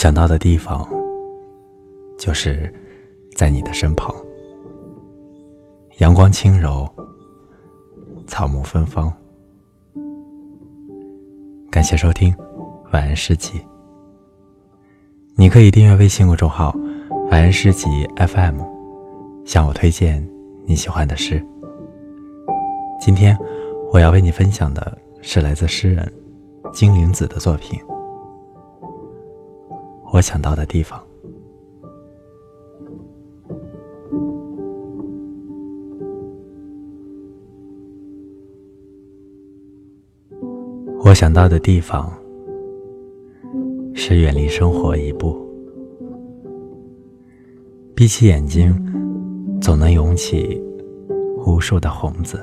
想到的地方，就是在你的身旁。阳光轻柔，草木芬芳。感谢收听，晚安诗集。你可以订阅微信公众号“晚安诗集 FM”，向我推荐你喜欢的诗。今天我要为你分享的是来自诗人金灵子的作品。我想到的地方，我想到的地方是远离生活一步。闭起眼睛，总能涌起无数的红字，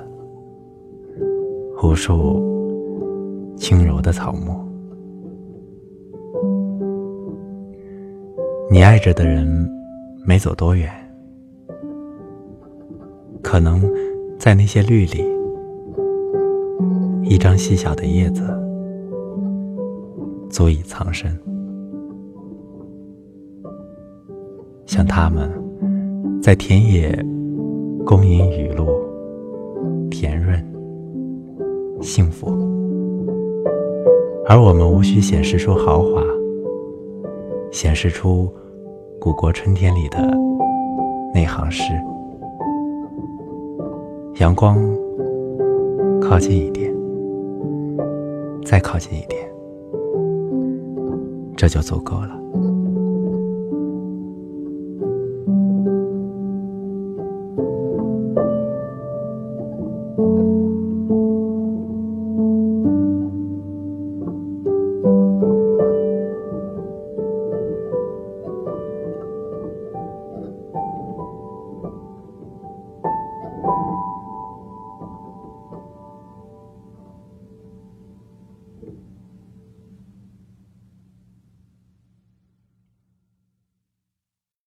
无数轻柔的草木。你爱着的人没走多远，可能在那些绿里，一张细小的叶子足以藏身。像他们在田野恭吟雨露，甜润幸福，而我们无需显示出豪华。显示出古国春天里的那行诗。阳光靠近一点，再靠近一点，这就足够了。